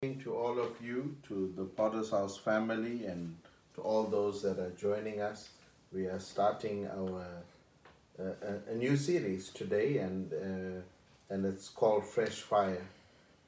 to all of you, to the Potter's House family, and to all those that are joining us. We are starting our uh, a, a new series today, and uh, and it's called Fresh Fire.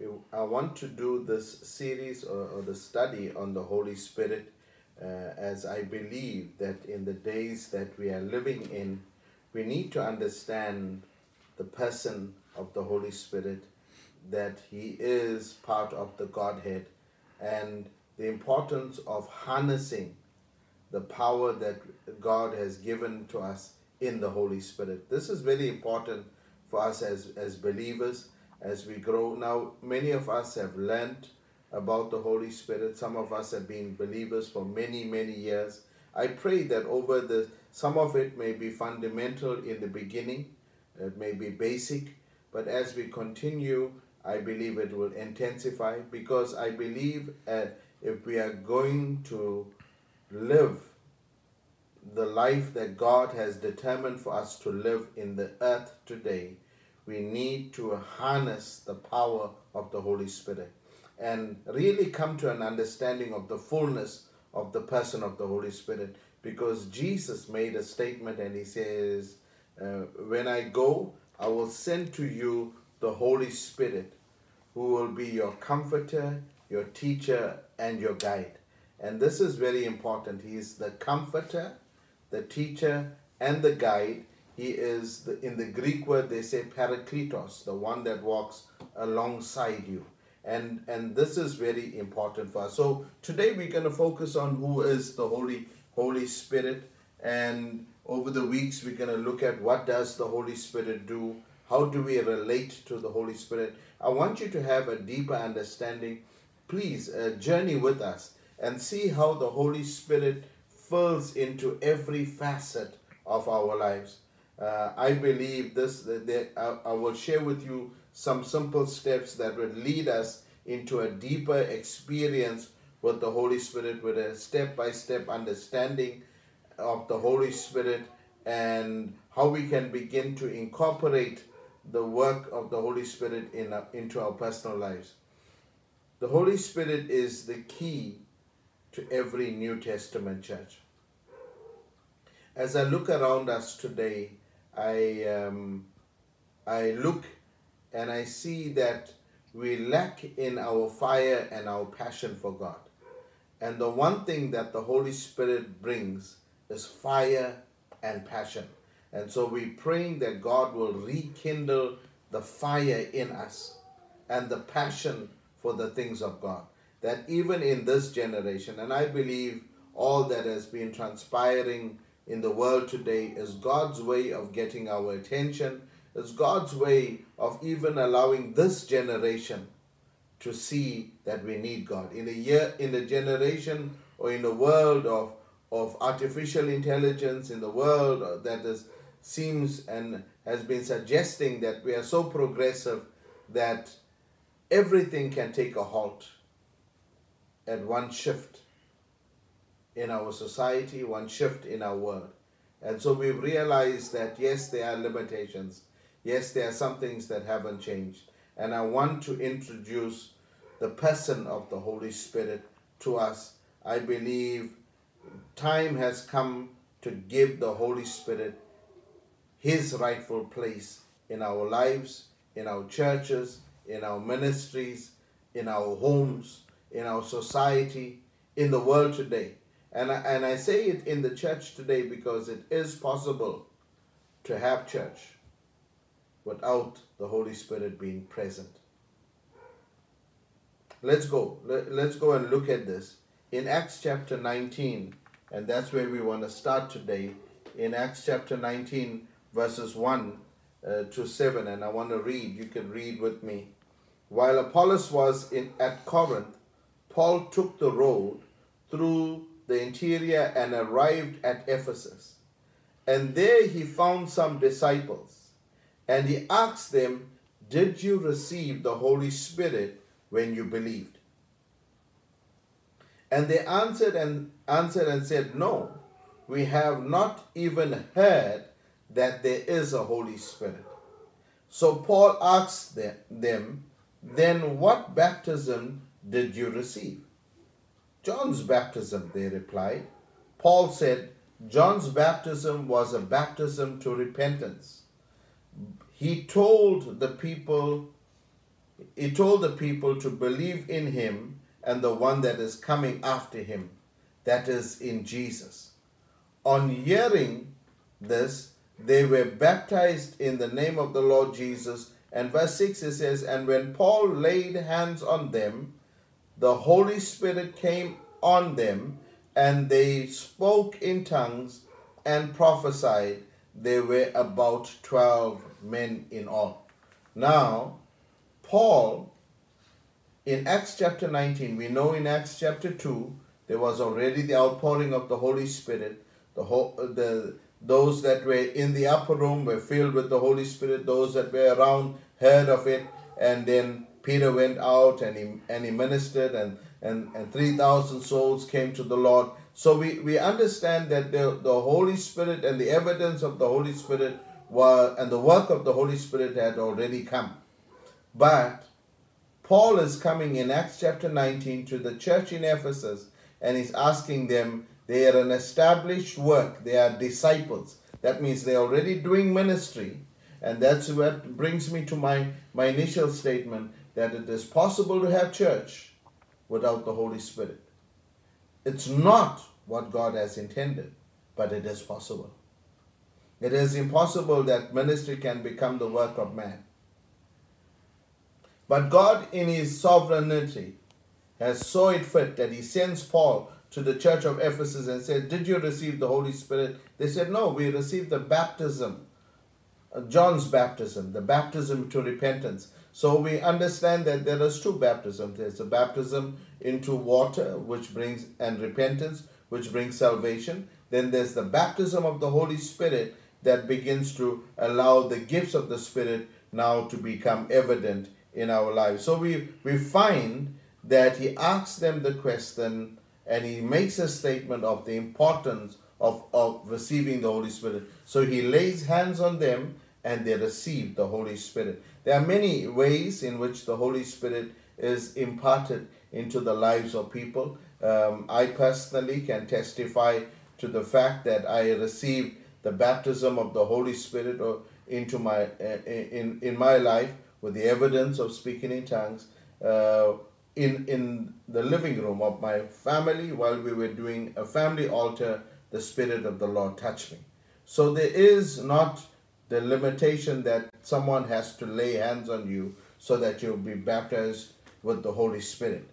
We, I want to do this series or, or the study on the Holy Spirit, uh, as I believe that in the days that we are living in, we need to understand the person of the Holy Spirit that he is part of the Godhead and the importance of harnessing the power that God has given to us in the Holy Spirit. This is very important for us as, as believers as we grow. Now, many of us have learned about the Holy Spirit. Some of us have been believers for many, many years. I pray that over the some of it may be fundamental in the beginning, it may be basic, but as we continue I believe it will intensify because I believe uh, if we are going to live the life that God has determined for us to live in the earth today, we need to harness the power of the Holy Spirit and really come to an understanding of the fullness of the person of the Holy Spirit because Jesus made a statement and he says, uh, When I go, I will send to you the Holy Spirit, who will be your comforter, your teacher, and your guide. And this is very important. He is the comforter, the teacher, and the guide. He is, the, in the Greek word, they say parakletos, the one that walks alongside you. And, and this is very important for us. So today we're going to focus on who is the Holy, Holy Spirit. And over the weeks, we're going to look at what does the Holy Spirit do? How do we relate to the Holy Spirit? I want you to have a deeper understanding. Please uh, journey with us and see how the Holy Spirit fills into every facet of our lives. Uh, I believe this, that I, I will share with you some simple steps that will lead us into a deeper experience with the Holy Spirit, with a step by step understanding of the Holy Spirit and how we can begin to incorporate the work of the Holy Spirit in our, into our personal lives. The Holy Spirit is the key to every New Testament church. As I look around us today, I um, I look and I see that we lack in our fire and our passion for God. And the one thing that the Holy Spirit brings is fire and passion. And so we're praying that God will rekindle the fire in us and the passion for the things of God. That even in this generation, and I believe all that has been transpiring in the world today is God's way of getting our attention, is God's way of even allowing this generation to see that we need God. In a year, in a generation or in a world of, of artificial intelligence, in the world that is seems and has been suggesting that we are so progressive that everything can take a halt at one shift in our society, one shift in our world. And so we've realized that yes, there are limitations. Yes, there are some things that haven't changed. And I want to introduce the person of the Holy Spirit to us. I believe time has come to give the Holy Spirit his rightful place in our lives, in our churches, in our ministries, in our homes, in our society, in the world today. And I, and I say it in the church today because it is possible to have church without the Holy Spirit being present. Let's go. Let, let's go and look at this. In Acts chapter 19, and that's where we want to start today. In Acts chapter 19, verses 1 uh, to 7, and I want to read. You can read with me. While Apollos was in, at Corinth, Paul took the road through the interior and arrived at Ephesus. And there he found some disciples. And he asked them, Did you receive the Holy Spirit when you believed? And they answered and answered and said, No, we have not even heard that there is a Holy Spirit. So Paul asked them, then what baptism did you receive? John's baptism, they replied. Paul said, John's baptism was a baptism to repentance. He told the people, he told the people to believe in him and the one that is coming after him, that is in Jesus. On hearing this, they were baptized in the name of the Lord Jesus. And verse 6 it says, And when Paul laid hands on them, the Holy Spirit came on them, and they spoke in tongues and prophesied. There were about 12 men in all. Now, Paul, in Acts chapter 19, we know in Acts chapter 2, there was already the outpouring of the Holy Spirit. The, whole, the, those that were in the upper room were filled with the Holy Spirit. Those that were around heard of it. And then Peter went out and he, and he ministered, and, and, and 3,000 souls came to the Lord. So we, we understand that the, the Holy Spirit and the evidence of the Holy Spirit were, and the work of the Holy Spirit had already come. But Paul is coming in Acts chapter 19 to the church in Ephesus and he's asking them, they are an established work, they are disciples. That means they're already doing ministry. And that's what brings me to my, my initial statement that it is possible to have church without the Holy Spirit. It's not what God has intended, but it is possible. It is impossible that ministry can become the work of man. But God, in His sovereignty, has saw it fit that He sends Paul to the church of Ephesus and said, Did you receive the Holy Spirit? They said, No, we received the baptism, uh, John's baptism, the baptism to repentance. So we understand that there is two baptisms. There's a baptism into water, which brings and repentance, which brings salvation. Then there's the baptism of the Holy Spirit that begins to allow the gifts of the Spirit now to become evident in our lives. So we, we find that he asks them the question and he makes a statement of the importance of, of receiving the Holy Spirit. So he lays hands on them and they receive the Holy Spirit. There are many ways in which the Holy Spirit is imparted into the lives of people. Um, I personally can testify to the fact that I received the baptism of the Holy Spirit or into my uh, in in my life with the evidence of speaking in tongues uh, in in the living room of my family while we were doing a family altar. The Spirit of the Lord touched me. So there is not the limitation that someone has to lay hands on you so that you'll be baptized with the Holy Spirit.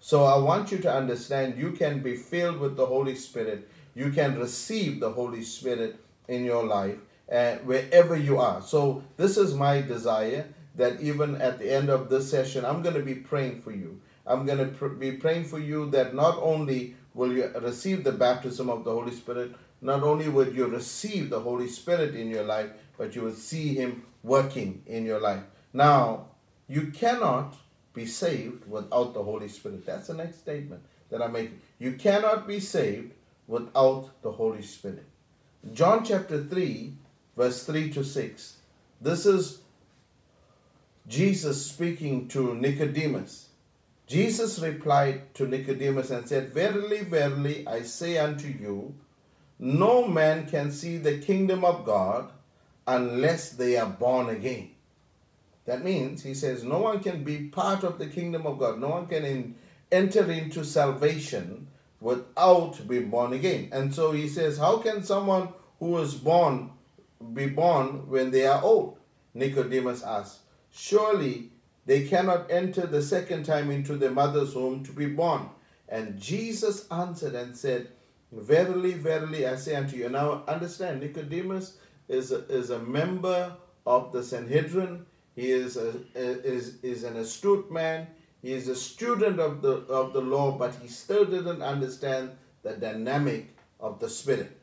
So I want you to understand you can be filled with the Holy Spirit. You can receive the Holy Spirit in your life uh, wherever you are. So this is my desire that even at the end of this session, I'm going to be praying for you. I'm going to pr- be praying for you that not only will you receive the baptism of the Holy Spirit, not only would you receive the Holy Spirit in your life, but you will see Him working in your life. Now, you cannot be saved without the Holy Spirit. That's the next statement that I'm making. You cannot be saved without the Holy Spirit. John chapter 3, verse 3 to 6. This is Jesus speaking to Nicodemus. Jesus replied to Nicodemus and said, Verily, verily, I say unto you, no man can see the kingdom of God unless they are born again. That means, he says, no one can be part of the kingdom of God. No one can in, enter into salvation without being born again. And so he says, how can someone who was born be born when they are old? Nicodemus asked. Surely they cannot enter the second time into their mother's womb to be born. And Jesus answered and said, Verily, verily, I say unto you. Now understand, Nicodemus is a, is a member of the Sanhedrin. He is, a, is, is an astute man. He is a student of the, of the law, but he still didn't understand the dynamic of the Spirit.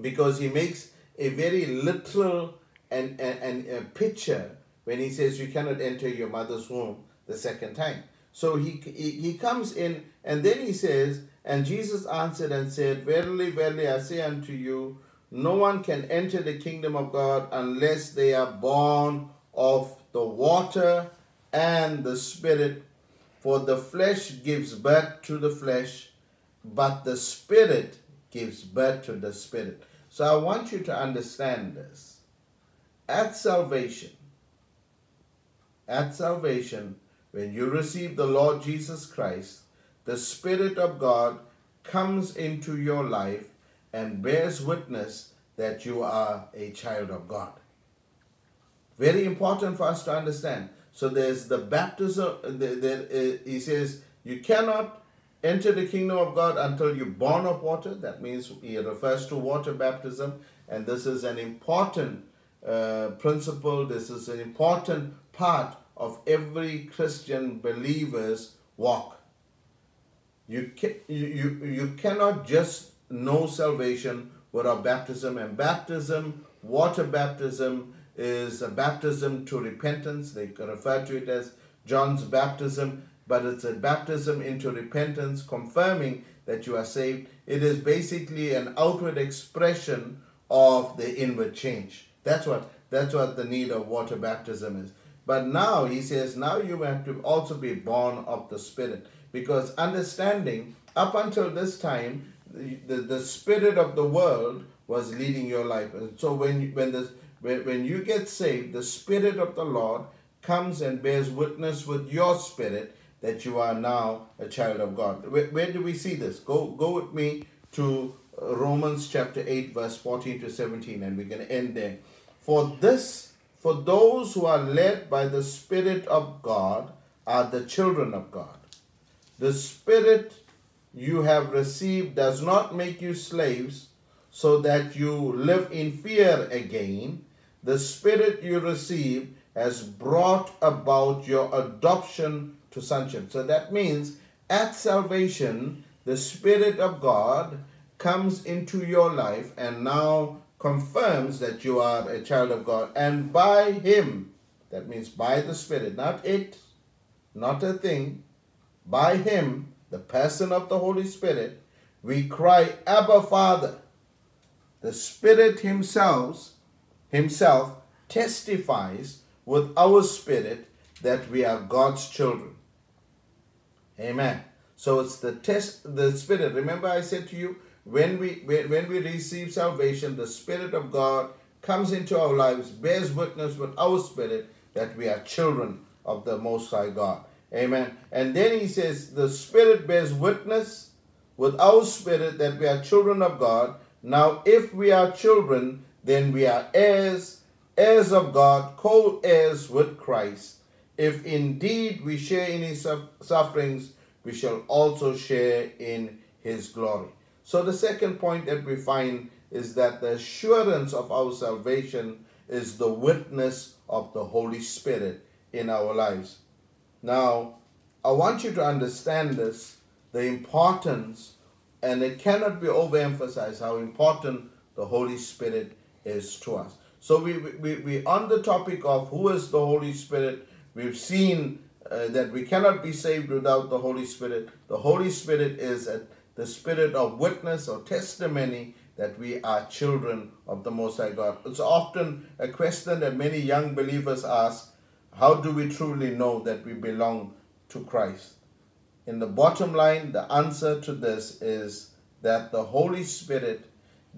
Because he makes a very literal and, and, and a picture when he says you cannot enter your mother's womb the second time. So he, he, he comes in and then he says, and Jesus answered and said, Verily, verily, I say unto you, no one can enter the kingdom of God unless they are born of the water and the Spirit. For the flesh gives birth to the flesh, but the Spirit gives birth to the Spirit. So I want you to understand this. At salvation, at salvation, when you receive the Lord Jesus Christ, the Spirit of God comes into your life and bears witness that you are a child of God. Very important for us to understand. So there's the baptism. Uh, he says you cannot enter the kingdom of God until you're born of water. That means he refers to water baptism, and this is an important uh, principle. This is an important part of every Christian believer's walk. You, can, you, you, cannot just know salvation without baptism, and baptism, water baptism, is a baptism to repentance. They refer to it as John's baptism, but it's a baptism into repentance, confirming that you are saved. It is basically an outward expression of the inward change. That's what that's what the need of water baptism is. But now he says, now you have to also be born of the Spirit. Because understanding, up until this time, the, the, the spirit of the world was leading your life. And so when when the when, when you get saved, the Spirit of the Lord comes and bears witness with your spirit that you are now a child of God. Where, where do we see this? Go, go with me to Romans chapter 8, verse 14 to 17, and we're going to end there. For this, for those who are led by the Spirit of God, are the children of God. The Spirit you have received does not make you slaves so that you live in fear again the Spirit you receive has brought about your adoption to sonship. So that means at salvation, the Spirit of God comes into your life and now confirms that you are a child of God. And by Him, that means by the Spirit, not it, not a thing, by Him, the person of the Holy Spirit, we cry, Abba, Father. The Spirit Himself himself testifies with our spirit that we are God's children. Amen. So it's the test, the spirit. Remember, I said to you, when we when we receive salvation, the Spirit of God comes into our lives, bears witness with our spirit that we are children of the Most High God. Amen. And then he says, the Spirit bears witness with our spirit that we are children of God. Now, if we are children, then we are heirs, heirs of God, co heirs with Christ. If indeed we share in his sufferings, we shall also share in his glory. So, the second point that we find is that the assurance of our salvation is the witness of the Holy Spirit in our lives. Now, I want you to understand this the importance, and it cannot be overemphasized how important the Holy Spirit is to us. So we, we, we on the topic of who is the Holy Spirit, we've seen uh, that we cannot be saved without the Holy Spirit. The Holy Spirit is a, the spirit of witness or testimony that we are children of the Most High God. It's often a question that many young believers ask, how do we truly know that we belong to Christ? In the bottom line, the answer to this is that the Holy Spirit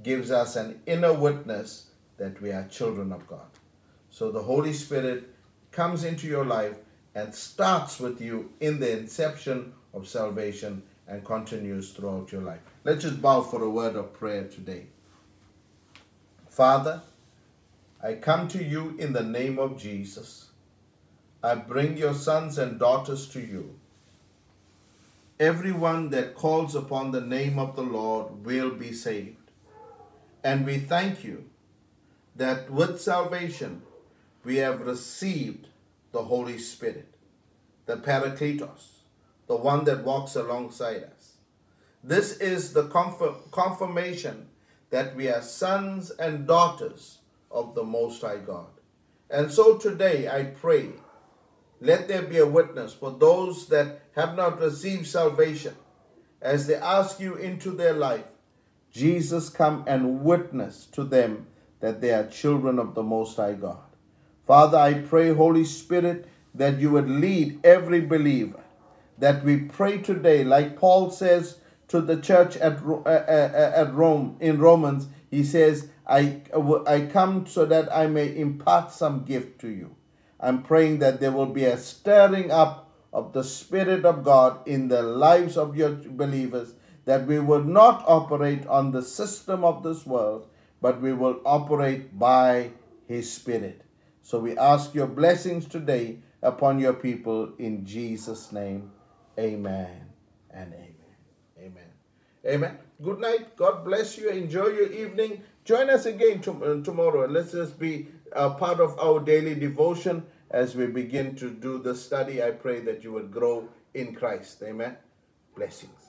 gives us an inner witness that we are children of God. So the Holy Spirit comes into your life and starts with you in the inception of salvation and continues throughout your life. Let's just bow for a word of prayer today. Father, I come to you in the name of Jesus. I bring your sons and daughters to you. Everyone that calls upon the name of the Lord will be saved. And we thank you that with salvation we have received the Holy Spirit, the Parakletos, the one that walks alongside us. This is the confirmation that we are sons and daughters of the Most High God. And so today I pray, let there be a witness for those that have not received salvation as they ask you into their life Jesus come and witness to them that they are children of the Most High God. Father, I pray, Holy Spirit, that you would lead every believer. That we pray today, like Paul says to the church at, uh, uh, uh, at Rome, in Romans, he says, I, I come so that I may impart some gift to you. I'm praying that there will be a stirring up of the Spirit of God in the lives of your believers, that we will not operate on the system of this world, but we will operate by His Spirit. So we ask your blessings today upon your people in Jesus' name. Amen and amen. Amen. Amen. Good night. God bless you. Enjoy your evening. Join us again to- uh, tomorrow. Let's just be a part of our daily devotion as we begin to do the study. I pray that you would grow in Christ. Amen. Blessings.